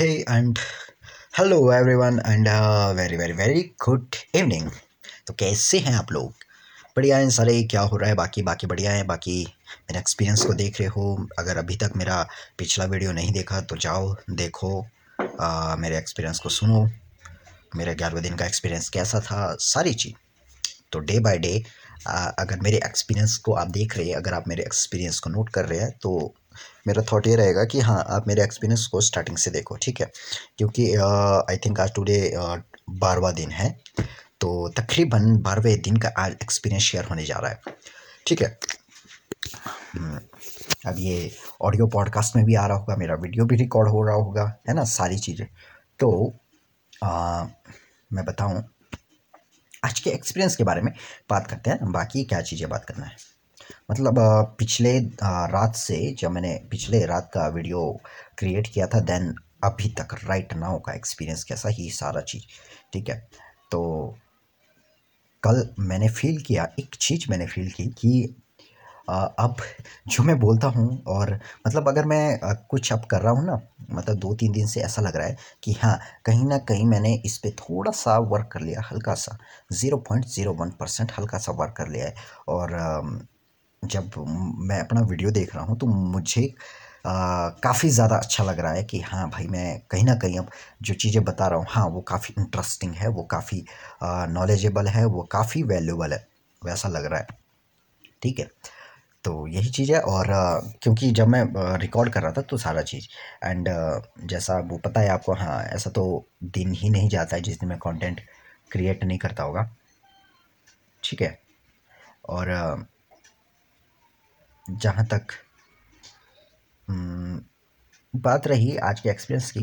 Hey and hello everyone and uh, very very very good evening. तो कैसे हैं आप लोग? बढ़िया हैं सारे क्या हो रहा है? बाकी बाकी बढ़िया है बाकी मेरे एक्सपीरियंस को देख रहे हो। अगर अभी तक मेरा पिछला वीडियो नहीं देखा तो जाओ देखो आ, मेरे एक्सपीरियंस को सुनो। मेरे ग्यारहवें दिन का एक्सपीरियंस कैसा था? सारी चीज़। तो डे बाय डे अगर मेरे एक्सपीरियंस को आप देख रहे हैं अगर आप मेरे एक्सपीरियंस को नोट कर रहे हैं तो मेरा थॉट ये रहेगा कि हाँ आप मेरे एक्सपीरियंस को स्टार्टिंग से देखो ठीक है? क्योंकि आई थिंक आज टुडे बारहवा दिन है तो तकरीबन बारहवें दिन का आज एक्सपीरियंस शेयर होने जा रहा है ठीक है? हम्म, अब ये ऑडियो पॉडकास्ट में भी आ रहा होगा मेरा वीडियो भी रिकॉर्ड हो रहा होगा है ना? सारी चीज़ें। तो आ, मैं बताऊँ आज के एक्सपीरियंस के बारे में बात करते हैं बाकी क्या चीज़ें बात करना है? मतलब पिछले रात से जब मैंने पिछले रात का वीडियो क्रिएट किया था, देन अभी तक राइट नाउ का एक्सपीरियंस कैसा ही सारा चीज़, ठीक है? तो कल मैंने फील किया, एक चीज़ मैंने फील की कि अब जो मैं बोलता हूँ और मतलब अगर मैं कुछ अब कर रहा हूँ ना मतलब दो तीन दिन से ऐसा लग रहा है कि हाँ कहीं ना कहीं मैंने इस पर थोड़ा सा वर्क कर लिया, हल्का सा zero point zero one percent हल्का सा वर्क कर लिया है और जब मैं अपना वीडियो देख रहा हूँ तो मुझे काफ़ी ज़्यादा अच्छा लग रहा है कि हाँ भाई, मैं कहीं ना कहीं अब जो चीज़ें बता रहा हूँ हाँ वो काफ़ी इंटरेस्टिंग है, वो काफ़ी नॉलेजेबल है, वो काफ़ी वैल्यूबल है, वैसा लग रहा है। ठीक है? तो यही चीज़ है और क्योंकि जब मैं रिकॉर्ड कर रहा था तो सारा चीज़। एंड जैसा वो पता है आपको हाँ ऐसा तो दिन ही नहीं जाता है जिस दिन मैं कंटेंट क्रिएट नहीं करता होगा। ठीक है? और जहाँ तक बात रही आज के एक्सपीरियंस की,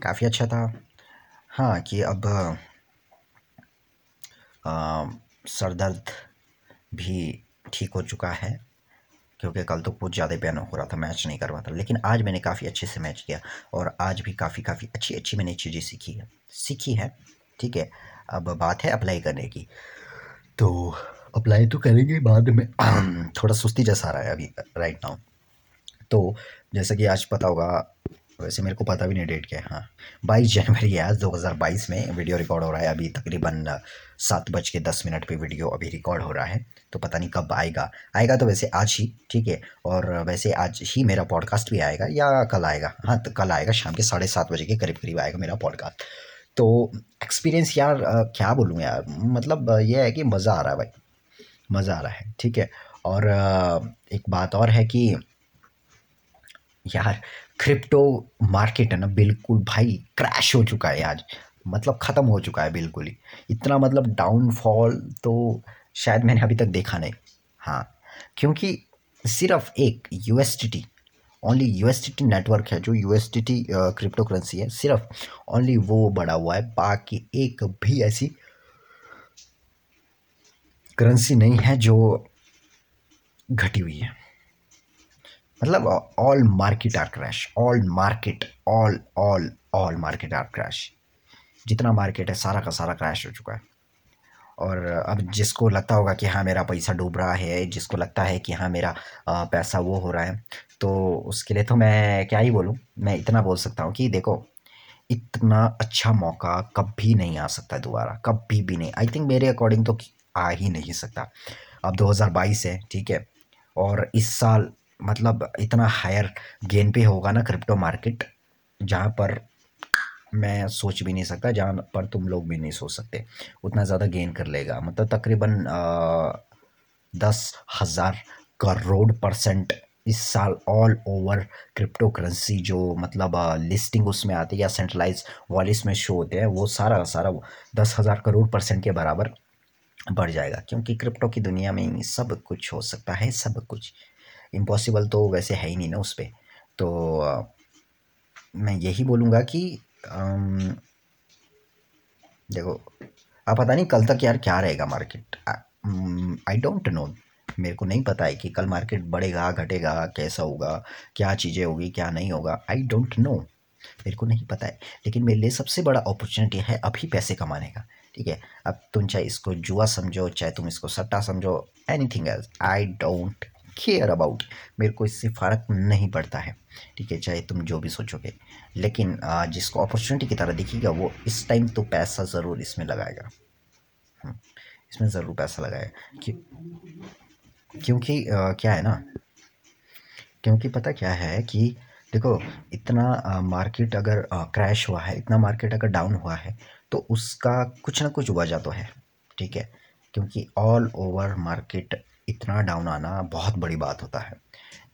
काफ़ी अच्छा था। हाँ कि अब सर दर्द भी ठीक हो चुका है, क्योंकि कल तो कुछ ज़्यादा पेन हो रहा था मैच नहीं कर रहा था, लेकिन आज मैंने काफ़ी अच्छे से मैच किया और आज भी काफ़ी काफ़ी अच्छी अच्छी मैंने चीज़ें सीखी है सीखी है, ठीक है। अब बात है अप्लाई करने की तो अप्लाई तो करेंगे, बाद में थोड़ा सुस्ती जैसा आ रहा है अभी राइट नाउ तो जैसा कि आज पता होगा, वैसे मेरे को पता भी नहीं डेट क्या है हाँ. बाईस जनवरी है आज, दो हज़ार बाईस में वीडियो रिकॉर्ड हो रहा है. अभी तकरीबन सात बज के दस मिनट पे वीडियो अभी रिकॉर्ड हो रहा है. तो पता नहीं कब आएगा. आएगा तो वैसे आज ही, ठीक है. और वैसे आज ही मेरा पॉडकास्ट भी आएगा या कल आएगा? हाँ तो कल आएगा, शाम के साढ़े सात बजे के करीब करीब आएगा मेरा पॉडकास्ट तो एक्सपीरियंस यार क्या बोलूँ यार? मतलब ये है कि मज़ा आ रहा है भाई. मज़ा आ रहा है, ठीक है? और एक बात और है कि यार क्रिप्टो मार्केट है ना, बिल्कुल भाई क्रैश हो चुका है आज। मतलब ख़त्म हो चुका है बिल्कुल ही। इतना मतलब डाउनफॉल तो शायद मैंने अभी तक देखा नहीं। हाँ क्योंकि सिर्फ़ एक U S T T only U S T T network है, जो U S T T crypto currency है, सिर्फ़ ओनली वो बड़ा हुआ है। बाकी एक भी ऐसी करेंसी नहीं है जो घटी हुई है। मतलब all market are crash all market all all all market are crash जितना मार्केट है, सारा का सारा क्रैश हो चुका है। और अब जिसको लगता होगा कि हाँ मेरा पैसा डूब रहा है, जिसको लगता है कि हाँ मेरा पैसा वो हो रहा है तो उसके लिए तो मैं क्या ही बोलूँ? मैं इतना बोल सकता हूँ कि देखो, इतना अच्छा मौका कभी नहीं आ सकता दोबारा, कभी भी नहीं। आई थिंक मेरे अकॉर्डिंग तो आ ही नहीं सकता। अब 2022 है, ठीक है, और इस साल मतलब इतना हायर गेन पे होगा ना क्रिप्टो मार्केट जहाँ पर मैं सोच भी नहीं सकता, जहाँ पर तुम लोग भी नहीं सोच सकते, उतना ज़्यादा गेन कर लेगा। मतलब तकरीबन दस हज़ार करोड़ परसेंट इस साल ऑल ओवर क्रिप्टो करेंसी जो मतलब लिस्टिंग उसमें आती है या सेंट्रलाइज वॉलिस में शो होते हैं, वो सारा सारा दस हज़ार करोड़ परसेंट के बराबर बढ़ जाएगा, क्योंकि क्रिप्टो की दुनिया में सब कुछ हो सकता है, सब कुछ। इम्पॉसिबल तो वैसे है ही नहीं ना उस पर तो मैं यही बोलूँगा कि देखो आप पता नहीं कल तक यार क्या रहेगा मार्केट आई डोंट नो मेरे को नहीं पता है कि कल मार्केट बढ़ेगा, घटेगा, कैसा होगा, क्या चीज़ें होगी, क्या नहीं होगा। आई डोंट नो मेरे को नहीं पता है। लेकिन मेरे लिए सबसे बड़ा अपॉर्चुनिटी है अभी पैसे कमाने का। ठीक है? अब तुम चाहे इसको जुआ समझो चाहे तुम इसको सट्टा समझो anything else I don't care about मेरे को इससे फ़र्क नहीं पड़ता है ठीक है? चाहे तुम जो भी सोचोगे। लेकिन जिसको अपॉर्चुनिटी की तरह दिखेगा वो इस टाइम तो पैसा ज़रूर इसमें लगाएगा। हम्म, इसमें ज़रूर पैसा लगाएगा। क्योंकि क्या है ना? क्योंकि पता क्या है कि देखो इतना मार्केट अगर क्रैश हुआ है इतना मार्केट अगर डाउन हुआ है तो उसका कुछ ना कुछ वजह तो है ठीक है? क्योंकि ऑल ओवर मार्केट इतना डाउन आना बहुत बड़ी बात होता है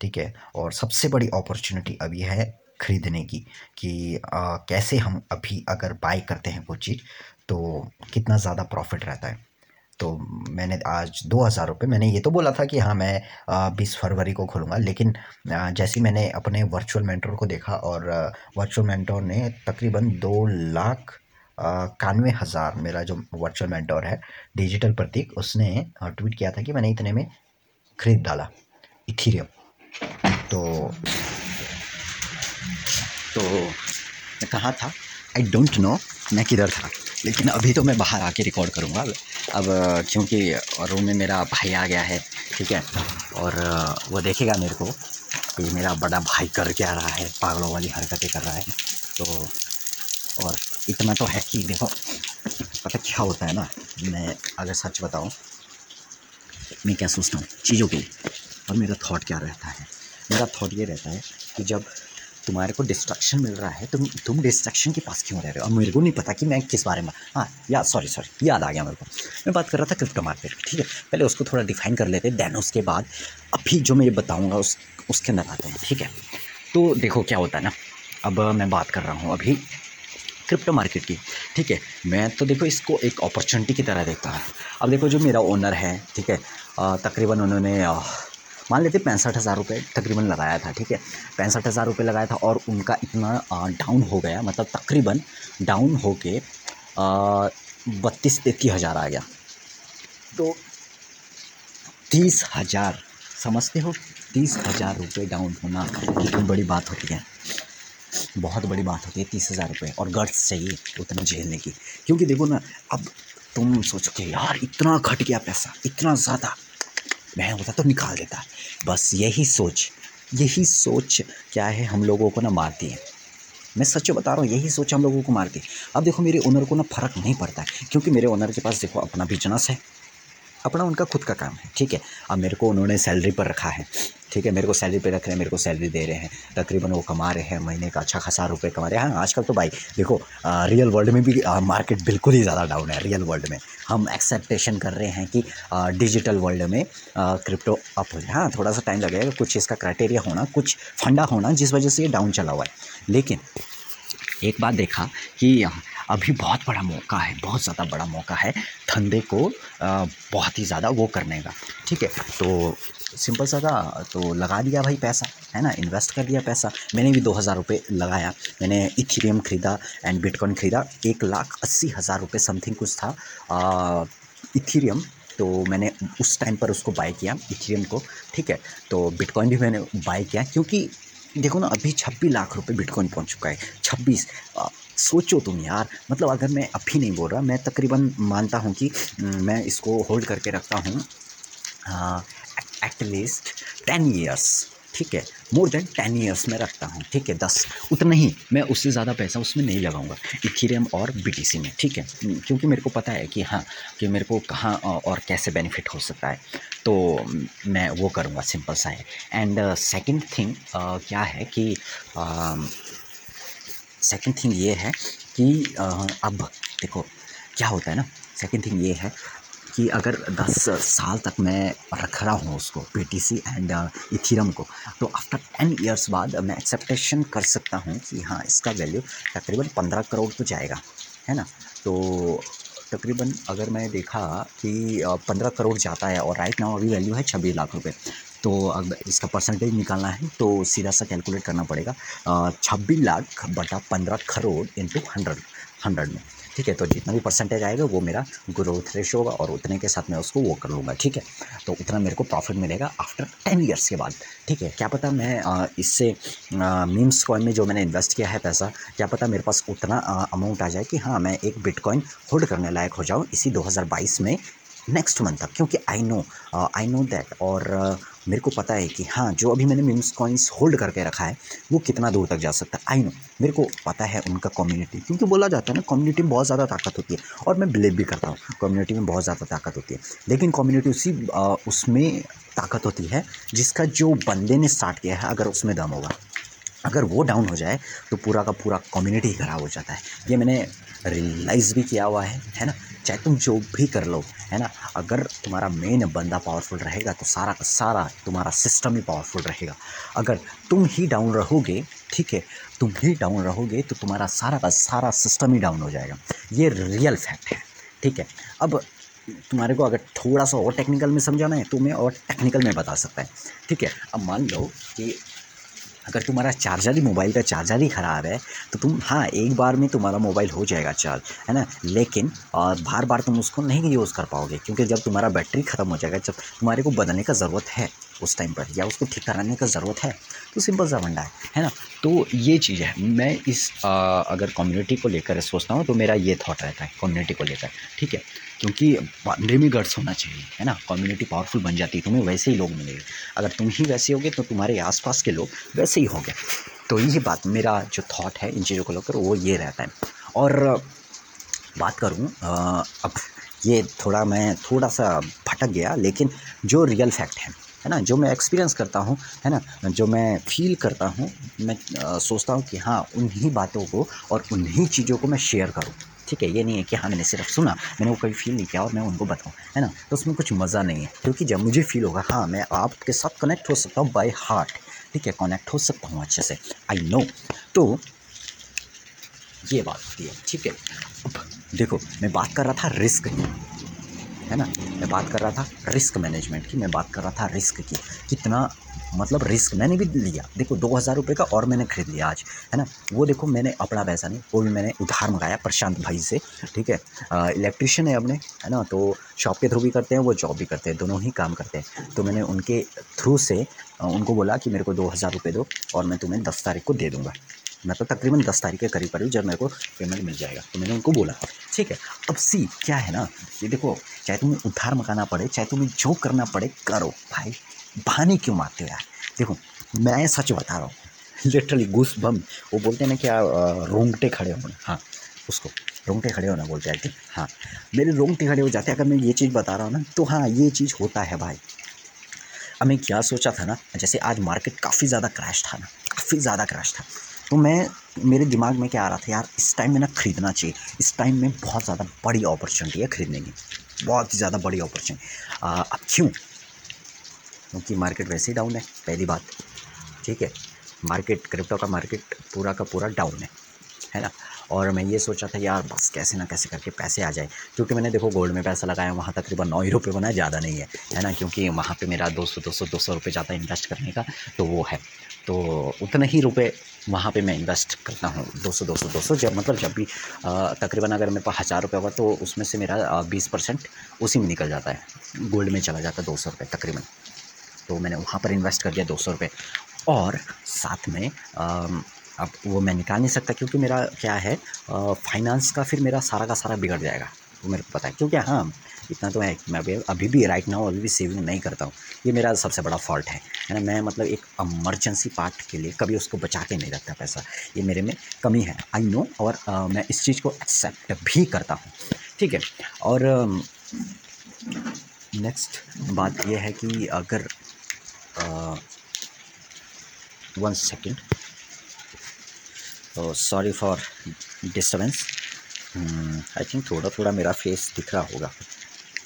ठीक है? और सबसे बड़ी अपॉर्चुनिटी अभी है ख़रीदने की कि आ, कैसे हम अभी अगर बाय करते हैं वो चीज़ तो कितना ज़्यादा प्रॉफिट रहता है। तो मैंने आज दो हज़ार रुपये मैंने ये तो बोला था कि हाँ मैं बीस फरवरी को खोलूँगा लेकिन जैसे मैंने अपने वर्चुअल मेंटर को देखा और वर्चुअल मेंटर ने तकरीबन दो लाख कानवे हज़ार मेरा जो वर्चुअल मेंटर है डिजिटल प्रतीक, उसने ट्वीट किया था कि मैंने इतने में ख़रीद डाला इथीरियम तो तो मैं कहाँ था आई डोंट नो मैं किधर था, लेकिन अभी तो मैं बाहर आके रिकॉर्ड करूँगा। अब, क्योंकि रूम में मेरा भाई आ गया है, ठीक है, और, वो देखेगा मेरे को कि मेरा बड़ा भाई कर क्या रहा है, पागलों वाली हरकतें कर रहा है तो और इतना तो है कि देखो, पता क्या होता है ना, मैं अगर सच बताऊँ, मैं क्या सोचता हूँ, चीज़ों के लिए, और मेरा थॉट क्या रहता है? मेरा थॉट ये रहता है कि जब तुम्हारे को डिस्ट्रक्शन मिल रहा है, तुम तुम डिस्ट्रक्शन के पास क्यों रह रहे हो? और मेरे को नहीं पता कि मैं किस बारे में हाँ या सॉरी सॉरी याद आ गया मेरे को। मैं बात कर रहा था क्रिप्टो मार्केट की, ठीक है? पहले उसको थोड़ा डिफाइन कर लेते हैं देन उसके बाद अभी जो मैं ये बताऊँगा, उस, उसके अंदर आते हैं, ठीक है? तो देखो क्या होता है ना, अब मैं बात कर रहा हूँ अभी क्रिप्टो मार्केट की। ठीक है, मैं तो देखो इसको एक अपॉर्चुनिटी की तरह देखता हूँ। अब देखो जो मेरा ओनर है, ठीक है तकरीबन उन्होंने मान लेते पैंसठ हज़ार रुपये तकरीबन लगाया था, ठीक है, पैंसठ हज़ार रुपये लगाया था और उनका इतना डाउन हो गया मतलब तकरीबन डाउन हो के बत्तीस तैतीस हज़ार आ गया। तो तीस हज़ार, समझते हो? तीस हज़ार रुपये डाउन होना कितनी बड़ी बात होती है। बहुत बड़ी बात होती है, तीस हज़ार रुपये और गट्स चाहिए उतना झेलने की। क्योंकि देखो ना, अब तुम सोचो कि यार इतना घट गया पैसा, इतना ज़्यादा। मैं होता तो निकाल देता। बस यही सोच यही सोच क्या है हम लोगों को ना मारती है। मैं सच बता रहा हूँ, यही सोच हम लोगों को मारती है। अब देखो मेरे ओनर को ना फ़र्क नहीं पड़ता है क्योंकि मेरे ओनर के पास देखो अपना बिज़नेस है, अपना उनका खुद का काम है, ठीक है। अब मेरे को उन्होंने सैलरी पर रखा है ठीक है मेरे को सैलरी पे रख रहे हैं मेरे को सैलरी दे रहे हैं। तकरीबन वो कमा रहे हैं महीने का अच्छा खासा रुपये कमा रहे हैं। हाँ आजकल तो भाई देखो आ, रियल वर्ल्ड में भी आ, मार्केट बिल्कुल ही ज़्यादा डाउन है रियल वर्ल्ड में। हम एक्सेप्टेशन कर रहे हैं कि आ, डिजिटल वर्ल्ड में क्रिप्टो अप हो जाए। हाँ थोड़ा सा टाइम लगेगा कुछ इसका क्राइटेरिया होना कुछ फंडा होना जिस वजह से ये डाउन चला हुआ है। लेकिन एक बात देखा कि अभी बहुत बड़ा मौका है बहुत ज़्यादा बड़ा मौका है धंधे को बहुत ही ज़्यादा वो करने का। ठीक है तो सिंपल सा था तो लगा दिया भाई पैसा, है ना? इन्वेस्ट कर दिया पैसा। मैंने भी दो हज़ार रुपये लगाया। मैंने इथीरियम ख़रीदा एंड बिटकॉइन ख़रीदा। एक लाख अस्सी हज़ार रुपये समथिंग कुछ था इथीरियम तो मैंने उस टाइम पर उसको बाय किया इथीरियम को। ठीक है? तो बिटकॉइन भी मैंने बाय किया, क्योंकि देखो ना, अभी छब्बीस लाख रुपए बिटकॉइन पहुँच चुका है। छब्बीस सोचो तुम यार। मतलब अगर मैं अभी नहीं बोल रहा, मैं तकरीबन मानता हूँ कि मैं इसको होल्ड करके रखता हूँ। एटलीस्ट टेन ईयर्स ठीक है? मोर देन टेन ईयर्स में रखता हूँ ठीक है? दस उतना ही। मैं उससे ज़्यादा पैसा उसमें नहीं लगाऊँगा। इथीरियम और BTC में ठीक है? क्योंकि मेरे को पता है कि हाँ कि मेरे को कहाँ और कैसे बेनिफिट हो सकता है। तो मैं वो करूँगा सिंपल सा है। एंड सेकंड थिंग क्या है कि सेकंड थिंग ये है कि uh, अब देखो क्या होता है ना? सेकंड थिंग ये है कि अगर 10 साल तक मैं रख रहा हूँ उसको P T C and Ethereum को तो आफ्टर टेन ईयर्स बाद मैं एक्सेप्टेशन कर सकता हूँ कि हाँ इसका वैल्यू तकरीबन पंद्रह करोड़ तो जाएगा, है ना? तो तकरीबन अगर मैं देखा कि पंद्रह करोड़ जाता है और राइट नाउ अभी वैल्यू है छब्बीस लाख रुपए तो अब इसका परसेंटेज निकालना है तो सीधा सा कैलकुलेट करना पड़ेगा छब्बीस लाख बटा पंद्रह करोड़ इंटू हंड्रेड हंड्रेड में। ठीक है तो जितना भी परसेंटेज आएगा वो मेरा ग्रोथ रेशो होगा और उतने के साथ मैं उसको वो कर लूँगा ठीक है? तो उतना मेरे को प्रॉफिट मिलेगा आफ्टर टेन ईयर्स के बाद ठीक है? क्या पता मैं इससे मीम्स कॉइन में जो मैंने इन्वेस्ट किया है पैसा क्या पता मेरे पास उतना अमाउंट आ जाए कि हाँ मैं एक बिटकॉइन होल्ड करने लायक हो जाऊँ इसी 2022 में नेक्स्ट मंथ तक क्योंकि I know I know that और uh, मेरे को पता है कि हाँ जो अभी मैंने मीम्स कॉइन्स होल्ड करके रखा है, वो कितना दूर तक जा सकता है? आई नो मेरे को पता है उनका कम्युनिटी क्योंकि बोला जाता है ना कम्युनिटी में बहुत ज़्यादा ताकत होती है। और मैं बिलीव भी करता हूँ कम्युनिटी में बहुत ज़्यादा ताकत होती है। लेकिन कम्युनिटी उसी उसमें ताकत होती है, जिसका जो बंदे ने स्टार्ट किया है, अगर उसमें दम होगा। अगर वो डाउन हो जाए तो पूरा का पूरा कम्युनिटी ख़राब हो जाता है। ये मैंने रियलाइज़ भी किया हुआ है है ना? चाहे तुम जो भी कर लो, है ना? अगर तुम्हारा मेन बंदा पावरफुल रहेगा तो सारा का सारा तुम्हारा सिस्टम ही पावरफुल रहेगा। अगर तुम ही डाउन रहोगे, ठीक है, तुम ही डाउन रहोगे तो तुम्हारा सारा का सारा सिस्टम ही डाउन हो जाएगा। ये रियल फैक्ट है, ठीक है? अब तुम्हारे को अगर थोड़ा सा और टेक्निकल में समझाना है तो मैं और टेक्निकल में बता सकता है, ठीक है? अब मान लो कि अगर तुम्हारा चार्जर ही मोबाइल का चार्जर ही ख़राब है तो तुम हाँ एक बार में तुम्हारा मोबाइल हो जाएगा चार्ज है ना? लेकिन बार बार तुम उसको नहीं यूज़ कर पाओगे क्योंकि जब तुम्हारा बैटरी ख़त्म हो जाएगा जब तुम्हारे को बदलने का ज़रूरत है उस टाइम पर या उसको ठीक कराने का ज़रूरत है तो सिंपल सा फंडा है है ना? तो ये चीज़ है। मैं इस आ, अगर कम्युनिटी को लेकर सोचता हूँ तो मेरा ये थाट रहता है कम्युनिटी को लेकर ठीक है? क्योंकि बंदे में गट्स होना चाहिए है ना? कम्युनिटी पावरफुल बन जाती है तुम्हें वैसे ही लोग मिलेंगे। अगर तुम ही वैसे होगे तो तुम्हारे आसपास के लोग वैसे ही होंगे। तो ये बात मेरा जो थॉट है इन चीज़ों को लेकर वो ये रहता है। और बात करूँ अब ये थोड़ा मैं थोड़ा सा भटक गया लेकिन जो रियल फैक्ट है है ना? जो मैं एक्सपीरियंस करता हूँ है ना? जो मैं फील करता हूँ मैं आ, सोचता हूँ कि हाँ उन्हीं बातों को और उन्हीं चीज़ों को मैं शेयर करूँ। ठीक है, ये नहीं है कि हाँ मैंने सिर्फ़ सुना, मैंने वो कभी फील नहीं किया और मैं उनको बताऊँ, है ना? तो उसमें कुछ मज़ा नहीं है, क्योंकि जब मुझे फील होगा हाँ मैं आपके साथ कनेक्ट हो सकता हूँ बाई हार्ट ठीक है? कनेक्ट हो सकता हूँ अच्छे से आई नो तो ये बात होती है ठीक है? देखो, मैं बात कर रहा था रिस्क है ना? मैं बात कर रहा था रिस्क मैनेजमेंट की, मैं बात कर रहा था रिस्क की। कितना मतलब रिस्क मैंने भी लिया। देखो, दो हज़ार रुपये का और मैंने खरीद लिया आज, है ना? वो देखो, मैंने अपना पैसा नहीं, वो भी मैंने उधार मंगाया प्रशांत भाई से, ठीक है? इलेक्ट्रिशियन है अपने, है ना? तो शॉप के थ्रू भी करते हैं, वो जॉब भी करते हैं, दोनों ही काम करते हैं। तो मैंने उनके थ्रू से उनको बोला कि मेरे को दो हज़ार रुपये दो और मैं तुम्हें दस तारीख को दे दूँगा। मैं तो तकरीबन दस तारीख के करीब करीब जब मेरे को पेमेंट मिल जाएगा। तो मैंने उनको बोला। ठीक है अब सी, क्या है ना? ये देखो, चाहे तुम्हें उधार मकाना पड़े, चाहे तुम्हें जो करना पड़े, करो। भाई, बहाने क्यों मारते हो यार? देखो, मैं सच बता रहा हूँ लिटरली घुस बम वो बोलते हैं ना क्या रोंगटे खड़े होना हाँ उसको, रोंगटे खड़े होना बोलते हैं, ठीक? हाँ मेरे रोंगटे खड़े हो जाते हैं, अगर मैं ये चीज़ बता रहा हूँ ना तो हाँ ये चीज़ होता है भाई। अब मैं क्या सोचा था ना, जैसे आज मार्केट काफ़ी ज़्यादा क्रैश था ना, काफ़ी ज़्यादा क्रैश था। तो मैं, मेरे दिमाग में क्या आ रहा था यार, इस टाइम में ना ख़रीदना चाहिए। इस टाइम में बहुत ज़्यादा बड़ी अपॉर्चुनिटी है ख़रीदने की। बहुत ही ज़्यादा बड़ी अपॉर्चुनिटी अब क्यों? क्योंकि मार्केट वैसे ही डाउन है, पहली बात। ठीक है? मार्केट क्रिप्टो का मार्केट पूरा का पूरा डाउन है। है ना? और मैं ये सोचा था, यार, बस कैसे ना कैसे करके पैसे आ जाए। क्योंकि मैंने देखो गोल्ड में पैसा लगाया, वहाँ तकरीबन नौ ही रुपये बना, ज़्यादा नहीं है है ना? क्योंकि वहाँ पे मेरा दो सौ दो सौ दो सौ रुपये ज़्यादा इन्वेस्ट करने का तो वो है। तो उतने ही रुपये वहाँ पे मैं इन्वेस्ट करता हूँ, दो सौ दो सौ दो सौ, जब मतलब जब भी तकरीबन अगर मेरे पास हज़ार रुपये होगा तो उसमें से मेरा बीस परसेंट उसी में निकल जाता है। गोल्ड में चला जाता है दो सौ रुपये तकरीबन। तो मैंने वहाँ पर इन्वेस्ट कर दिया दो सौ रुपये और साथ में अब वो मैं निकाल नहीं सकता क्योंकि मेरा क्या है फाइनेंस का फिर मेरा सारा का सारा बिगड़ जाएगा वो मेरे को पता है। क्योंकि हाँ इतना तो है मैं अभी अभी भी राइट नाउ अभी भी सेविंग नहीं करता हूँ। ये मेरा सबसे बड़ा फॉल्ट है। है ना मैं मतलब एक इमरजेंसी पार्ट के लिए कभी उसको बचा के नहीं रखता पैसा। ये मेरे में कमी है। आई नो और आ, मैं इस चीज़ को एक्सेप्ट भी करता हूँ। ठीक है और नेक्स्ट बात यह है कि अगर one second sorry for disturbance I think थोड़ा थोड़ा मेरा फेस दिख रहा होगा।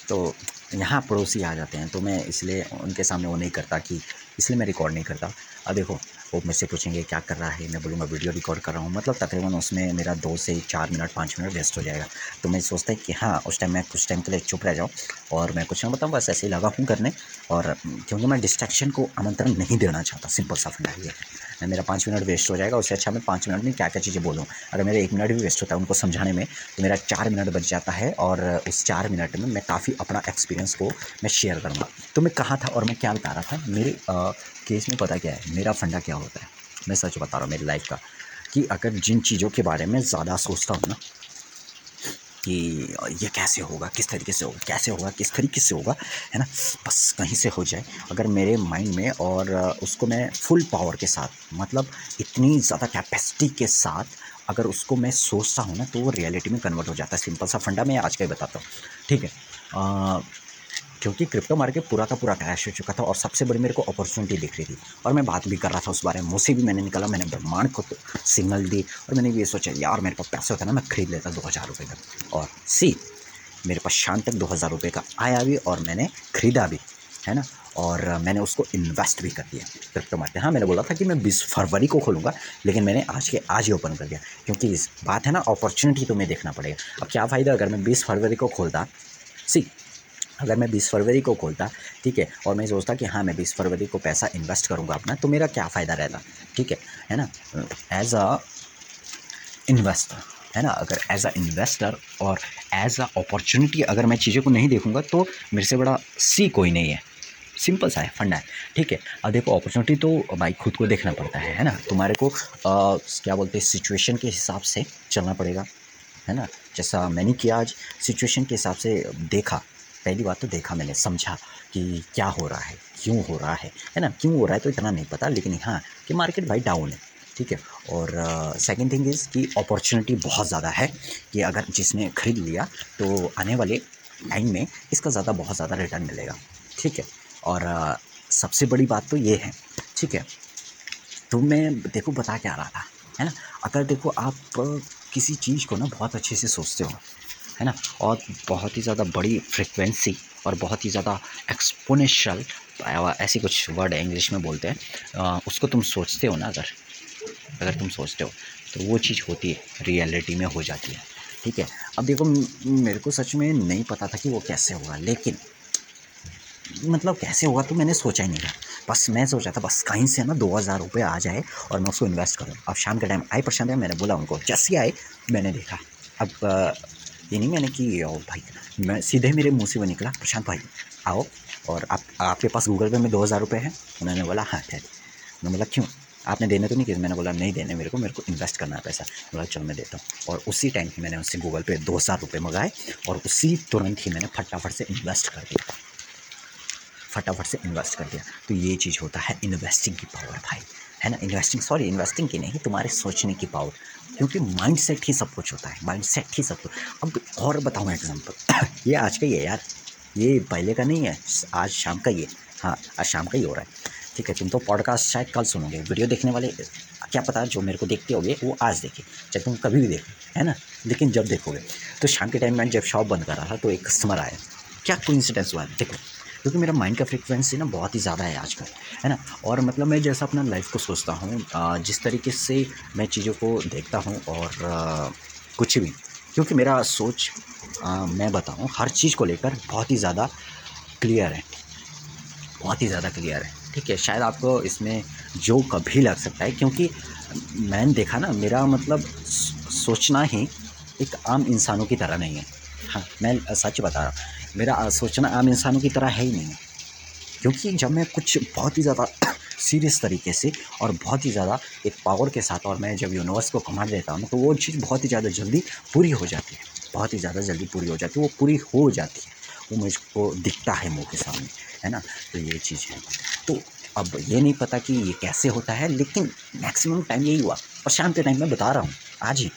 तो यहाँ पड़ोसी आ जाते हैं तो मैं इसलिए उनके सामने वो नहीं करता कि, इसलिए मैं रिकॉर्ड नहीं करता। अब देखो, वो मुझसे पूछेंगे, क्या कर रहा है? मैं बोलूँगा वीडियो रिकॉर्ड कर रहा हूँ। मतलब तकरीबन उसमें मेरा दो से चार मिनट, पाँच मिनट वेस्ट हो जाएगा। तो मैं सोचता है कि हाँ उस टाइम मैं, कुछ टाइम के लिए चुप रह जाऊँ और मैं कुछ ना बताऊँ, बस ऐसे ही लगा हूँ करने। और क्योंकि मैं डिस्ट्रैक्शन को आमंत्रण नहीं देना चाहता सिंपल सा फंडा ये मेरा पाँच मिनट वेस्ट हो जाएगा, उससे अच्छा मैं पाँच मिनट में क्या क्या चीज़ें बोलूँ। अगर मेरा एक मिनट भी वेस्ट होता है उनको समझाने में तो मेरा चार मिनट बच जाता है और उस चार मिनट में मैं काफ़ी अपना एक्सपीरियंस को मैं शेयर करूँगा। तो मैं कहाँ था और मैं क्या बता रहा था? मेरे केस में पता क्या है? मेरा फंडा क्या होता है? मैं सच बता रहा हूँ मेरी लाइफ का कि अगर जिन चीज़ों के बारे में ज़्यादा सोचता हूँ ना कि ये कैसे होगा, किस तरीके से होगा, कैसे होगा, किस तरीके से होगा, है ना? बस कहीं से हो जाए। अगर मेरे माइंड में और उसको मैं फुल पावर के साथ मतलब इतनी ज़्यादा कैपेसिटी के साथ अगर उसको मैं सोचता हूँ ना तो वो रियलिटी में कन्वर्ट हो जाता है। सिंपल सा फंडा मैं आज का ही बताता हूँ। ठीक है? क्योंकि क्रिप्टो मार्केट पूरा का पूरा क्रैश हो चुका था और सबसे बड़ी मेरे को अपॉर्चुनिटी दिख रही थी। और मैं बात भी कर रहा था उस बारे में, मुझसे भी मैंने निकला, मैंने ब्रह्मांड को सिग्नल दी और मैंने ये सोचा, यार, मेरे पास पैसे होता ना, मैं खरीद लेता दो हज़ार रुपये का। और सी मेरे पास शाम तक दो हज़ार रुपये का आया भी और मैंने ख़रीदा भी, है ना? और मैंने उसको इन्वेस्ट भी कर दिया क्रिप्टो मार्केट हाँ मैंने बोला था कि मैं बीस फरवरी को खोलूँगा, लेकिन मैंने आज के आज ही ओपन कर दिया। क्योंकि इस बात है ना अपॉर्चुनिटी तुम्हें देखना पड़ेगा। अब क्या फ़ायदा अगर मैं बीस फरवरी को खोलता? सी अगर मैं बीस फरवरी को खोलता ठीक है और मैं सोचता कि हाँ मैं बीस फरवरी को पैसा इन्वेस्ट करूँगा अपना तो मेरा क्या फ़ायदा रहता ठीक है है ना? एज अ इन्वेस्टर है ना? अगर एज अ इन्वेस्टर और एज अ अपॉर्चुनिटी अगर मैं चीज़ों को नहीं देखूँगा तो मेरे से बड़ा सी कोई नहीं है। सिंपल सा है फंडा है ठीक है? अब देखो अपॉर्चुनिटी तो भाई खुद को देखना पड़ता है है ना? तुम्हारे को आ, क्या बोलते हैं सिचुएशन के हिसाब से चलना पड़ेगा है ना? जैसा मैंने किया आज सिचुएशन के हिसाब से देखा पहली बात तो देखा मैंने समझा कि क्या हो रहा है क्यों हो रहा है है ना? क्यों हो रहा है तो इतना नहीं पता लेकिन हाँ कि मार्केट भाई डाउन है ठीक है? और सेकंड थिंग इज़ कि अपॉर्चुनिटी बहुत ज़्यादा है कि अगर जिसने ख़रीद लिया तो आने वाले टाइम में इसका ज़्यादा बहुत ज़्यादा रिटर्न मिलेगा ठीक है? और uh, सबसे बड़ी बात तो ये है ठीक है? तो मैं देखो बता क्या रहा था है ना? अगर देखो आप किसी चीज़ को ना बहुत अच्छे से सोचते हो है ना? और बहुत ही ज़्यादा बड़ी फ्रिक्वेंसी और बहुत ही ज़्यादा एक्सपोनेंशियल ऐसी कुछ वर्ड है इंग्लिश में बोलते हैं। उसको तुम सोचते हो ना अगर अगर तुम सोचते हो तो वो चीज़ होती है रियलिटी में हो जाती है। ठीक है? अब देखो मेरे को सच में नहीं पता था कि वो कैसे होगा, लेकिन मतलब कैसे होगा तो मैंने सोचा ही नहीं था। बस मैं सोचा था, बस कहीं से ना दो हज़ार रुपये आ जाए और मैं उसको इन्वेस्ट करूँ। अब शाम के टाइम आए प्रशांत मैंने बोला उनको, जैसे आए, मैंने देखा। अब ये नहीं मैंने कि भाई। मैं सीधे मेरे मुँह से वो निकला, प्रशांत भाई। आओ, और आप, आपके पास गूगल पे में दो हज़ार रुपये हैं? उन्होंने बोला हाँ है मैं बोला, क्यों? आपने देने तो नहीं किया मैंने बोला, नहीं देने मेरे को मेरे को इन्वेस्ट करना है पैसा। बोला, चलो मैं देता हूँ। और उसी टाइम ही मैंने उससे गूगल पे दो हज़ार रुपये मंगाए, और उसी तुरंत ही मैंने फटाफट से इन्वेस्ट कर दिया। फटाफट से इन्वेस्ट कर दिया। तो ये चीज़ होता है इन्वेस्टिंग की पावर भाई। है ना? इन्वेस्टिंग सॉरी इन्वेस्टिंग की नहीं, तुम्हारे सोचने की पावर क्योंकि माइंड सेट ही सब कुछ होता है माइंड सेट ही सब कुछ। अब और बताऊँ एग्ज़ाम्पल ये आज का ही है यार, ये पहले का नहीं है, आज शाम का ही है हाँ आज शाम का ही हो रहा है। ठीक है, तुम तो पॉडकास्ट शायद कल सुनोगे। वीडियो देखने वाले, क्या पता जो मेरे को देखते होगे, वो आज देखे। चाहे तुम कभी भी देखो, है ना? लेकिन जब देखोगे। तो शाम के टाइम में जब शॉप बंद कर रहा था तो एक कस्टमर आया। क्या कोई इंसिडेंस हुआ? देखो। क्योंकि मेरा माइंड का फ्रिक्वेंसी ना बहुत ही ज़्यादा है आजकल है ना? और मतलब मैं जैसा अपना लाइफ को सोचता हूँ जिस तरीके से मैं चीज़ों को देखता हूँ और कुछ भी क्योंकि मेरा सोच आ, मैं बताऊँ हर चीज़ को लेकर बहुत ही ज़्यादा क्लियर है। बहुत ही ज़्यादा क्लियर है ठीक है? शायद आपको इसमें जो कभी लग सकता है क्योंकि मैंने देखा ना मेरा मतलब सोचना ही एक आम इंसानों की तरह नहीं है। हाँ मैं सच बता रहा हूँ। मेरा सोचना आम इंसानों की तरह है ही नहीं। क्योंकि जब मैं कुछ बहुत ही ज़्यादा सीरियस तरीके से और बहुत ही ज़्यादा एक पावर के साथ और मैं जब यूनिवर्स को कमांड देता हूँ तो वो चीज़ बहुत ही ज़्यादा जल्दी पूरी हो जाती है। बहुत ही ज़्यादा जल्दी पूरी हो जाती है, वो पूरी हो जाती है। वो मुझको दिखता है मुँह के सामने, है ना? तो ये चीज़ है। तो अब ये नहीं पता कि ये कैसे होता है, लेकिन मैक्सिमम टाइम यही हुआ। और शाम के टाइम मैं बता रहा हूँ, आज ही।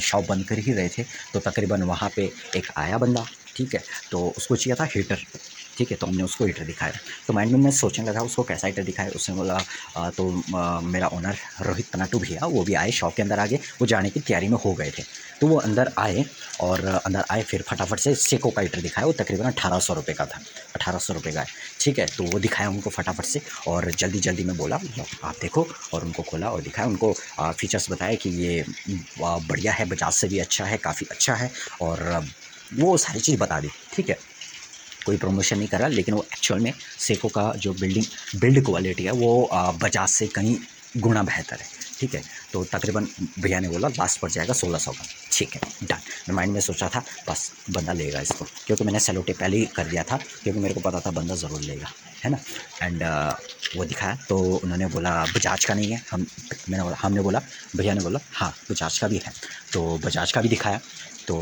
शॉप बंद कर ही रहे थे तो तकरीबन वहाँ पे एक आया बंदा। ठीक है? तो उसको चाहिए था हीटर ठीक है? तो हमने उसको हीटर दिखाया। तो माइंड में मैं सोचने लगा उसको कैसा हीटर दिखाया? उसने बोला तो आ, मेरा ओनर रोहित तनाटू भैया वो भी आए शॉप के अंदर आगे वो जाने की तैयारी में हो गए थे। तो वो अंदर आए और अंदर आए फिर फटाफट से सेको का हीटर दिखाया वो तकरीबन अठारह सौ रुपये का था। अठारह सौ रुपये का है ठीक है? तो वो दिखाया उनको फटाफट से और जल्दी जल्दी में बोला आप देखो। और उनको खोला और दिखाया उनको फीचर्स बताया कि ये बढ़िया है बजाज से भी अच्छा है काफ़ी अच्छा है और वो सारी चीज़ बता दी, ठीक है? कोई प्रमोशन नहीं करा, लेकिन वो एक्चुअल में सेको का जो बिल्डिंग बिल्ड क्वालिटी है, वो बजाज से कहीं गुना बेहतर है, ठीक है? तो तकरीबन भैया ने बोला लास्ट पड़ जाएगा सोलह सौ का। ठीक है डन मैं माइंड में सोचा था, बस बंदा लेगा इसको। क्योंकि मैंने सेलोटे पहले ही कर दिया था, क्योंकि मेरे को पता था बंदा ज़रूर लेगा, है ना? एंड वो दिखाया तो उन्होंने बोला बजाज का नहीं है। हम मैंने बोला हमने बोला भैया ने बोला हाँ बजाज का भी है। तो बजाज का भी दिखाया तो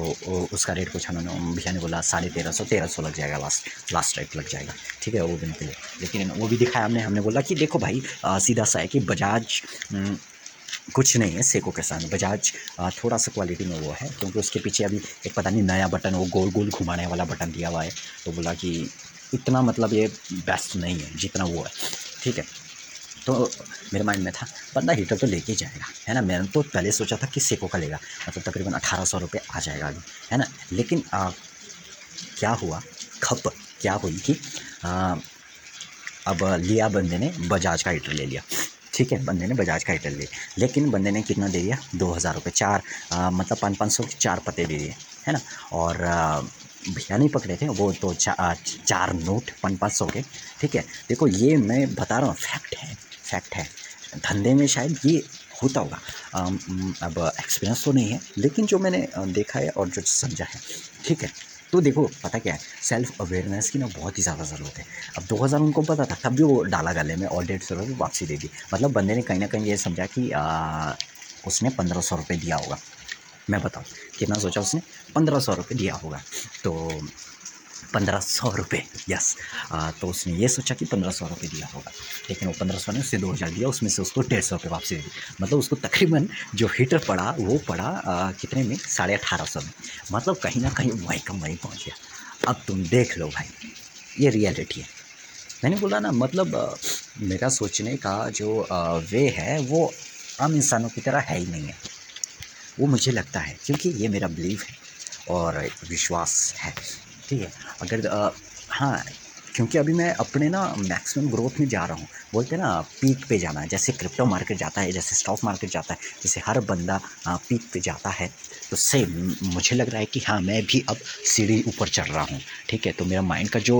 उसका रेट कुछ उन्होंने भैया ने बोला साढ़े तेरह सौ तेरह सौ लग जाएगा लास्ट लास्ट टाइप लग जाएगा। ठीक है वो दिन के लिए। लेकिन वो भी दिखाया हमने हमने बोला कि देखो भाई आ, सीधा सा है कि बजाज कुछ नहीं है सेको के साथ। बजाज थोड़ा सा क्वालिटी में वो है क्योंकि उसके पीछे अभी एक पता नहीं नया बटन वो गोल गोल घुमाने वाला बटन दिया हुआ है। तो बोला कि इतना मतलब ये बेस्ट नहीं है जितना वो है। ठीक है। तो मेरे माइंड में था बंदा हीटर तो लेके जाएगा है ना? मैंने तो पहले सोचा था कि सेको का लेगा मतलब तकरीबन अठारह सौ रुपये आ जाएगा अभी है ना? लेकिन आ, क्या हुआ? खप क्या हुई कि आ, अब लिया बंदे ने बजाज का हीटर ले लिया ठीक है? बंदे ने बजाज का हीटर लिया लेकिन बंदे ने कितना दे दिया? दो हज़ार रुपये चार आ, मतलब पाँच पाँच सौ चार पते दे दिए है ना? और भैया नहीं पकड़े थे वो तो चा, चार नोट पाँच पाँच सौ के। ठीक है देखो ये मैं बता रहा हूँ फैक्ट है फैक्ट है। धंधे में शायद ये होता होगा। अब एक्सपीरियंस तो नहीं है लेकिन जो मैंने देखा है और जो समझा है ठीक है। तो देखो पता क्या है सेल्फ अवेयरनेस की ना बहुत ही ज़्यादा ज़रूरत है। अब 2000 उनको पता था तब भी वो डाला गले में और डेढ़ सौ रुपये वापसी दे दी। मतलब बंदे ने कहीं ना कहीं ये समझा कि आ, उसने पंद्रह सौ रुपये दिया होगा। मैं बताऊँ कितना सोचा उसने पंद्रह सौ रुपये दिया होगा। तो पंद्रह सौ रुपये यस तो उसने ये सोचा कि पंद्रह सौ रुपये दिया होगा। लेकिन वो पंद्रह सौ ने उससे दो हज़ार दिया उसमें से उसको डेढ़ सौ रुपये वापसी दी मतलब उसको तकरीबन जो हीटर पड़ा वो पड़ा आ, कितने में? साढ़े अठारह सौ में। मतलब कहीं ना कहीं वहीं कम वहीं पहुँच गया। अब तुम देख लो भाई ये रियलिटी है। मैंने बोला ना मतलब आ, मेरा सोचने का जो वे है वो आम इंसानों की तरह है ही नहीं है। वो मुझे लगता है क्योंकि ये मेरा बिलीव है और विश्वास है ठीक है? अगर आ, हाँ क्योंकि अभी मैं अपने ना मैक्सिमम ग्रोथ में जा रहा हूँ बोलते हैं ना पीक पे जाना है जैसे क्रिप्टो मार्केट जाता है जैसे स्टॉक मार्केट जाता है जैसे हर बंदा पीक पे जाता है तो सेम मुझे लग रहा है कि हाँ मैं भी अब सीढ़ी ऊपर चढ़ रहा हूँ ठीक है? तो मेरा माइंड का जो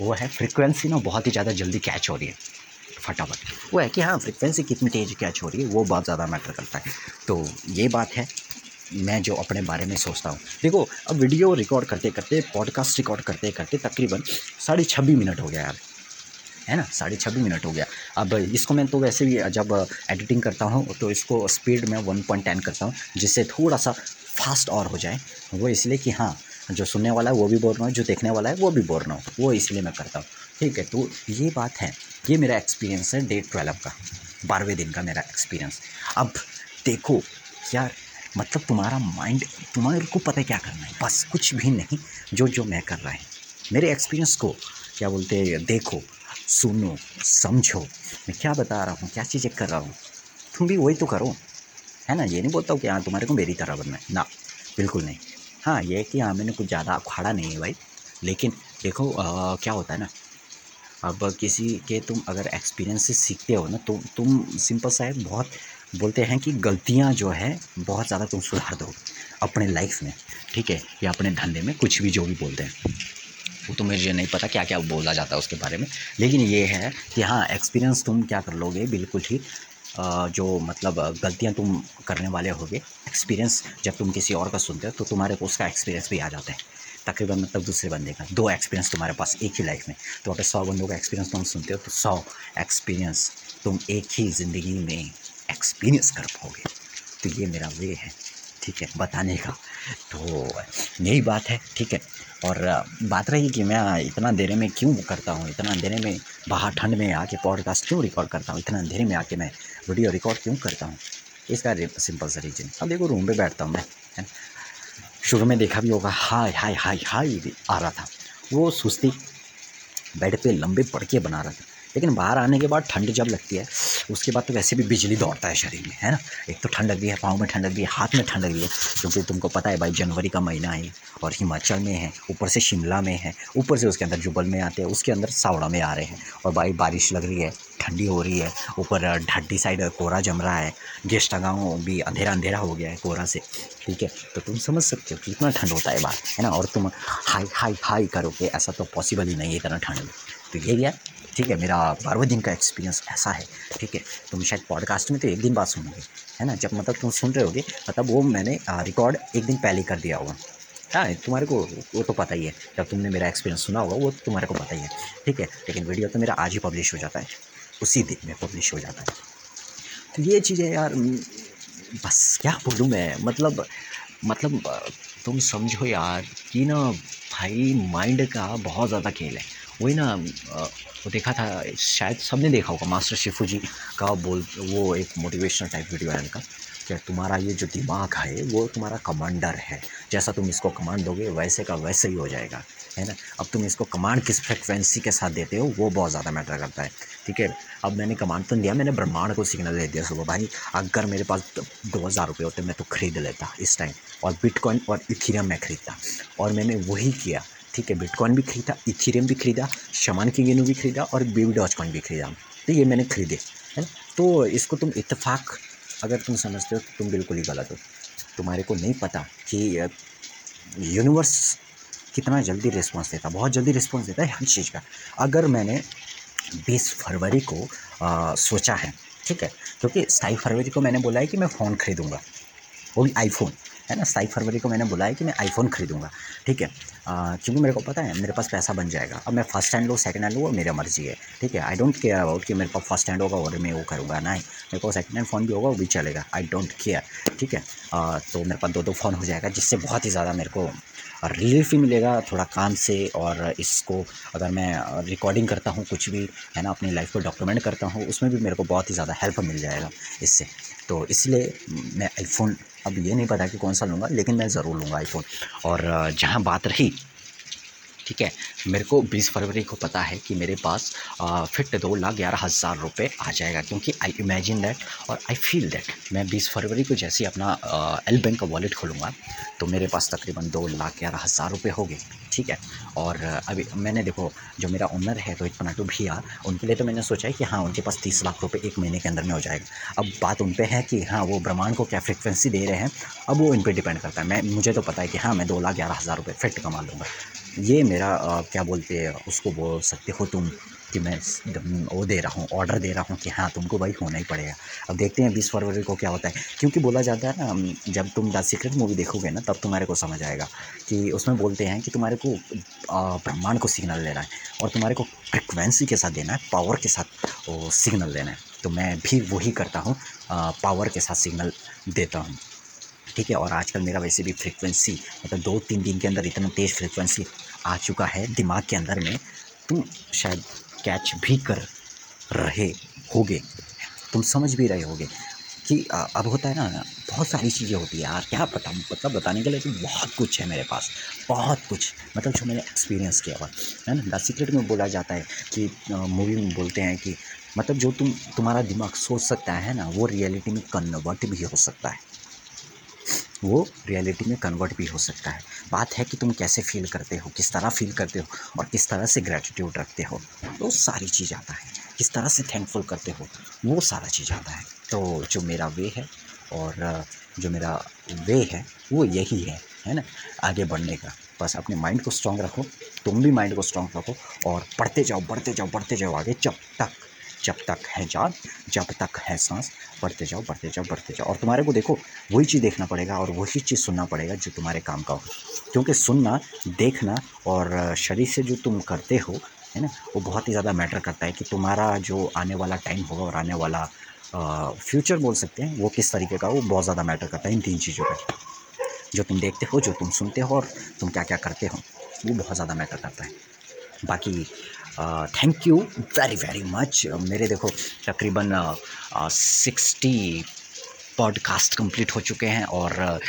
वो है फ्रिक्वेंसी ना बहुत ही ज़्यादा जल्दी कैच हो रही है। फटाफट वो है कि हाँ फ्रिक्वेंसी कितनी तेज़ हो रही है, वो बहुत ज़्यादा मैटर करता है। तो ये बात है, मैं जो अपने बारे में सोचता हूँ। देखो, अब वीडियो रिकॉर्ड करते करते पॉडकास्ट रिकॉर्ड करते करते तकरीबन साढ़े छब्बीस मिनट हो गया यार। है ना? साढ़े छब्बीस मिनट हो गया। अब इसको मैं तो वैसे भी जब एडिटिंग करता हूँ तो इसको स्पीड में वन पॉइंट टेन करता हूँ, जिससे थोड़ा सा फास्ट और हो जाए। वो इसलिए कि हाँ जो सुनने वाला है, वो भी बोल रहा हूँ, जो देखने वाला है, वो भी बोल रहा हूँ। वो इसलिए मैं करता हूँ। ठीक है तो ये बात है। ये मेरा एक्सपीरियंस है डे ट्वेल्व का बारहवें दिन का मेरा एक्सपीरियंस अब देखो यार मतलब तुम्हारा माइंड तुम्हारे को पता है क्या करना है? बस कुछ भी नहीं जो जो मैं कर रहा है। मेरे एक्सपीरियंस को क्या बोलते हैं देखो सुनो समझो। मैं क्या बता रहा हूँ क्या चीज़ें कर रहा हूँ? तुम भी वही तो करो है ना? ये नहीं बोलता हूँ कि हाँ तुम्हारे को मेरी तरह बनना है। ना बिल्कुल नहीं। हाँ ये कि हाँ मैंने कुछ ज़्यादा अखाड़ा नहीं है भाई। लेकिन देखो आ, क्या होता है ना अब किसी के तुम अगर एक्सपीरियंस से सीखते हो ना तो तुम सिंपल सा है, बहुत बोलते हैं कि गलतियाँ जो है, बहुत ज़्यादा तुम सुधार दो अपने लाइफ में, ठीक है? या अपने धंधे में, कुछ भी जो भी बोलते हैं। वो तो मुझे नहीं पता क्या क्या बोला जाता है उसके बारे में। लेकिन ये है कि हाँ एक्सपीरियंस तुम क्या कर लोगे? बिल्कुल ठीक जो मतलब गलतियाँ तुम करने वाले होगे एक्सपीरियंस जब तुम किसी और का सुनते हो तो तुम्हारे को उसका एक्सपीरियंस भी आ जाता है। तकरीबन मतलब दूसरे बंदे का, दो एक्सपीरियंस तुम्हारे पास एक ही लाइफ में तो अगर सौ बंदों का एक्सपीरियंस तुम सुनते हो तो सौ एक्सपीरियंस तुम एक ही ज़िंदगी में एक्सपीरियंस कर पाओगे। तो ये मेरा वे है, ठीक है, बताने का। तो यही बात है, ठीक है। और बात रही कि मैं इतना अंधेरे में क्यों करता हूँ, इतना अंधेरे में बाहर ठंड में आके पॉडकास्ट क्यों रिकॉर्ड करता हूँ, इतना अंधेरे में आके मैं वीडियो रिकॉर्ड क्यों करता हूँ? इसका सिंपल सा रीजन अब देखो रूम पे बैठता हूँ मैं, है शुरू में देखा भी होगा। हाय हाय हाय हाय आ रहा था वो सुस्ती बेड पे लंबे पड़के बना रहा था। लेकिन बाहर आने के बाद ठंड जब लगती है, उसके बाद तो वैसे भी बिजली दौड़ता है शरीर में, है ना? एक तो ठंडक भी है, पाँव में ठंडक भी है, हाथ में ठंडक भी है, क्योंकि तुमको पता है भाई, जनवरी का महीना है और हिमाचल में है, ऊपर से शिमला में है, ऊपर से उसके अंदर जुबल में आते हैं, उसके अंदर सावड़ा में आ रहे हैं और भाई बारिश लग रही है, ठंडी हो रही है, ऊपर ढड्डी साइड कोहरा जम रहा है गेस्टा गाँव भी अंधेरा अंधेरा हो गया है कोहरा से, ठीक है? तो तुम समझ सकते हो कि इतना ठंड होता है बाहर, है ना? और तुम हाई हाई हाई करोगे, ऐसा तो पॉसिबल ही नहीं है इतना ठंड में। तो ये क्या ठीक है, मेरा बारहवें दिन का एक्सपीरियंस ऐसा है, ठीक है। तुम शायद पॉडकास्ट में तो एक दिन बाद सुनोगे, है ना? जब मतलब तुम सुन रहे होगे मतलब वो मैंने रिकॉर्ड एक दिन पहले कर दिया होगा हाँ तुम्हारे को, वो तो पता ही है। जब तुमने मेरा एक्सपीरियंस सुना होगा, वो तुम्हारे को पता ही है, ठीक है? लेकिन वीडियो तो मेरा आज ही पब्लिश हो जाता है, उसी दिन में पब्लिश हो जाता है। तो ये चीज़ें यार बस क्या बोलूँ मैं? मतलब मतलब तुम समझो यार कि ना भाई माइंड का बहुत ज़्यादा खेल है। वही ना वो देखा था, शायद सबने देखा होगा, मास्टर शिफू जी का बोल, वो एक मोटिवेशनल टाइप वीडियो है उनका, कि तुम्हारा ये जो दिमाग है, वो तुम्हारा कमांडर है। जैसा तुम इसको कमांड दोगे, वैसे का वैसे ही हो जाएगा, है ना? अब तुम इसको कमांड किस फ्रिक्वेंसी के साथ देते हो, वो बहुत ज़्यादा मैटर करता है, ठीक है? अब मैंने कमांड तो दिया, मैंने ब्रह्मांड को सिग्नल दे दिया सुबह। भाई, अगर मेरे पास दो हज़ार रुपये होते, मैं तो खरीद लेता इस टाइम और बिटकॉइन और इथीरियम मैं ख़रीदता, और मैंने वही किया। ठीक है बिटकॉइन भी खरीदा इथीरियम भी खरीदा शमान की गेनू भी खरीदा और बेबी डॉच कॉइन भी खरीदा। तो ये मैंने खरीदे है ना? तो इसको तुम इतफाक़ अगर तुम समझते हो तो तुम बिल्कुल ही गलत हो। तुम्हारे को नहीं पता कि यूनिवर्स कितना जल्दी रिस्पॉन्स देता बहुत जल्दी रिस्पॉन्स देता है हर चीज़ का। अगर मैंने बीस फरवरी को आ, सोचा है ठीक है क्योंकि सताईस फरवरी को मैंने बोला है कि मैं फ़ोन खरीदूँगा वो भी आईफोन है ना? सताईस फरवरी को मैंने बोला है कि मैं आईफोन खरीदूँगा ठीक है? क्योंकि मेरे को पता है मेरे पास पैसा बन जाएगा। अब मैं फ़र्स्ट हैंड लूँ सेकंड हैंड लूँ मेरा मर्ज़ी है। ठीक है आई डोंट केयर अबाउट कि मेरे पास फ़र्स्ट हैंड होगा और मैं वो करूँगा नहीं मेरे पास सेकंड हैंड फ़ोन भी होगा वो भी चलेगा। आई डोंट केयर ठीक है आ, तो मेरे पास दो दो फ़ोन हो जाएगा जिससे बहुत ही ज़्यादा मेरे को रिलीफ ही मिलेगा थोड़ा काम से और इसको अगर मैं रिकॉर्डिंग करता हूँ कुछ भी है ना अपनी लाइफ को डॉक्यूमेंट करता हूँ उसमें भी मेरे को बहुत ही ज़्यादा हेल्प मिल जाएगा इससे। तो इसलिए मैं आईफोन अब ये नहीं पता कि कौन सा लूँगा लेकिन मैं ज़रूर लूँगा आईफोन और जहाँ बात रही ठीक है? मेरे को बीस फरवरी को पता है कि मेरे पास फिट दो लाख ग्यारह हज़ार रुपये आ जाएगा क्योंकि आई इमेजिन दैट और आई फील दैट मैं बीस फरवरी को जैसे ही अपना एल बैंक का वॉलेट खोलूँगा तो मेरे पास तकरीबन दो लाख ग्यारह हज़ार रुपये हो गए, ठीक है? और अभी मैंने देखो, जो मेरा ओनर है रोहित पनाटू भैया, उनके लिए तो मैंने सोचा है कि हाँ उनके पास तीस लाख रुपये एक महीने के अंदर में हो जाएगा। अब बात उन पर है कि हाँ वो ब्रह्मांड को क्या फ्रिक्वेंसी दे रहे हैं, अब वो इन पर डिपेंड करता है। मैं, मुझे तो पता है कि हाँ मैं दो लाख ग्यारह हज़ार रुपये फिट कमा लूँगा। ये मेरा क्या बोलते हैं, उसको बोल सकते हो तुम कि मैं वो दे रहा हूँ, ऑर्डर दे रहा हूँ कि हाँ तुमको भाई होना ही पड़ेगा। अब देखते हैं बीस फरवरी को क्या होता है। क्योंकि बोला जाता है ना जब तुम द सीक्रेट मूवी देखोगे ना, तब तुम्हारे को समझ आएगा कि उसमें बोलते हैं कि तुम्हारे को ब्रह्मांड को सिग्नल देना है और तुम्हारे को फ्रिक्वेंसी के साथ देना है, पावर के साथ वो सिग्नल देना है। तो मैं भी वही करता हूँ पावर के साथ सिग्नल देता हूँ। ठीक है? और आजकल मेरा वैसे भी फ्रिक्वेंसी मतलब दो तीन दिन के अंदर इतना तेज़ फ्रिक्वेंसी आ चुका है दिमाग के अंदर में। तुम शायद कैच भी कर रहे होगे। तुम समझ भी रहे होगे कि अब होता है ना, बहुत सारी चीज़ें होती है यार। क्या पता मतलब बताने के लिए तो बहुत कुछ है मेरे पास। बहुत कुछ। मतलब जो मैंने एक्सपीरियंस किया हुआ, है ना? द सीक्रेट में बोला जाता है कि मूवी में बोलते हैं कि मतलब जो तुम, तुम्हारा दिमाग सोच सकता है ना, वो रियलिटी में कन्वर्ट भी हो सकता है। वो रियलिटी में कन्वर्ट भी हो सकता है। बात है कि तुम कैसे फील करते हो, किस तरह फील करते हो और किस तरह से ग्रेटिट्यूड रखते हो, वो सारी चीज़ आता है। किस तरह से थैंकफुल करते हो, वो सारा चीज़ आता है। तो जो मेरा वे है और जो मेरा वे है, वो यही है है ना? आगे बढ़ने का। बस अपने माइंड को स्ट्रॉन्ग रखो, तुम भी माइंड को स्ट्रॉन्ग रखो और पढ़ते जाओ, बढ़ते जाओ बढ़ते जाओ आगे जब तक जब तक है जान, जब तक है सांस, बढ़ते जाओ बढ़ते जाओ बढ़ते जाओ। और तुम्हारे को देखो, वही चीज़ देखना पड़ेगा और वही चीज़ सुनना पड़ेगा जो तुम्हारे काम का हो। क्योंकि सुनना, देखना और शरीर से जो तुम करते हो, है ना, वो बहुत ही ज़्यादा मैटर करता है कि तुम्हारा जो आने वाला टाइम होगा और आने वाला फ्यूचर बोल सकते हैं, वो किस तरीके का वो बहुत ज़्यादा मैटर करता है इन तीन चीज़ों का। जो तुम देखते हो, जो तुम सुनते हो और तुम क्या क्या करते हो, वो बहुत ज़्यादा मैटर करता है। बाकी thank you very very much मेरे देखो, तकरीबन सिक्सटी पॉडकास्ट कंप्लीट हो चुके हैं और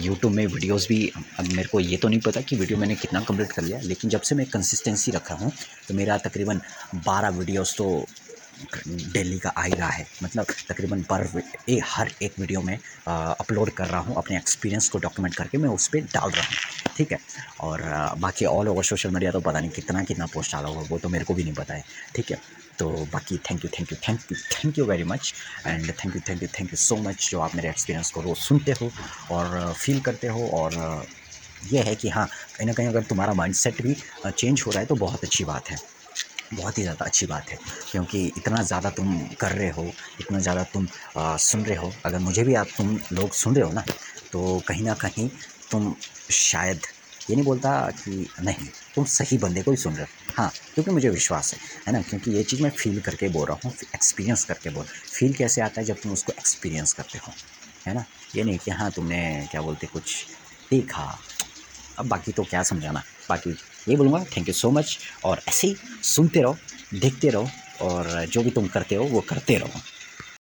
यूट्यूब में वीडियोस भी, अब मेरे को ये तो नहीं पता कि वीडियो मैंने कितना कंप्लीट कर लिया, लेकिन जब से मैं कंसिस्टेंसी रखा हूँ तो मेरा तकरीबन बारह वीडियोस तो डेली का आ ही। रहा है मतलब तकरीबन पर ए, हर एक वीडियो में अपलोड कर रहा हूँ अपने एक्सपीरियंस को डॉक्यूमेंट करके मैं उस पर डाल रहा हूँ ठीक है? और आ, बाकी ऑल ओवर सोशल मीडिया तो पता नहीं कितना कितना पोस्ट डाला होगा वो तो मेरे को भी नहीं पता है ठीक है? तो बाकी thank you thank you thank you thank you very much and thank you thank you thank you so much जो आप मेरे एक्सपीरियंस को रोज़ सुनते हो और फील करते हो और ये है कि हाँ कहीं ना कहीं अगर तुम्हारा माइंड सेट भी चेंज हो रहा है तो बहुत अच्छी बात है। बहुत ही ज़्यादा अच्छी बात है, क्योंकि इतना ज़्यादा तुम कर रहे हो, इतना ज़्यादा तुम सुन रहे हो। अगर मुझे भी आप तुम लोग सुन रहे हो ना तो कहीं ना कहीं तुम शायद ये नहीं बोलता कि नहीं, तुम सही बंदे को ही सुन रहे हो। हाँ क्योंकि मुझे विश्वास है है ना? क्योंकि ये चीज़ मैं फील करके बोल रहा हूँ एक्सपीरियंस करके बोल फील कैसे आता है जब तुम उसको एक्सपीरियंस करते हो, है ना? ये नहीं कि हाँ तुमने क्या बोलते, कुछ देखा। अब बाकी तो क्या समझाना? बाकी ये बोलूँगा। थैंक यू सो मच और ऐसे ही सुनते रहो, देखते रहो और जो भी तुम करते हो, वो करते रहो।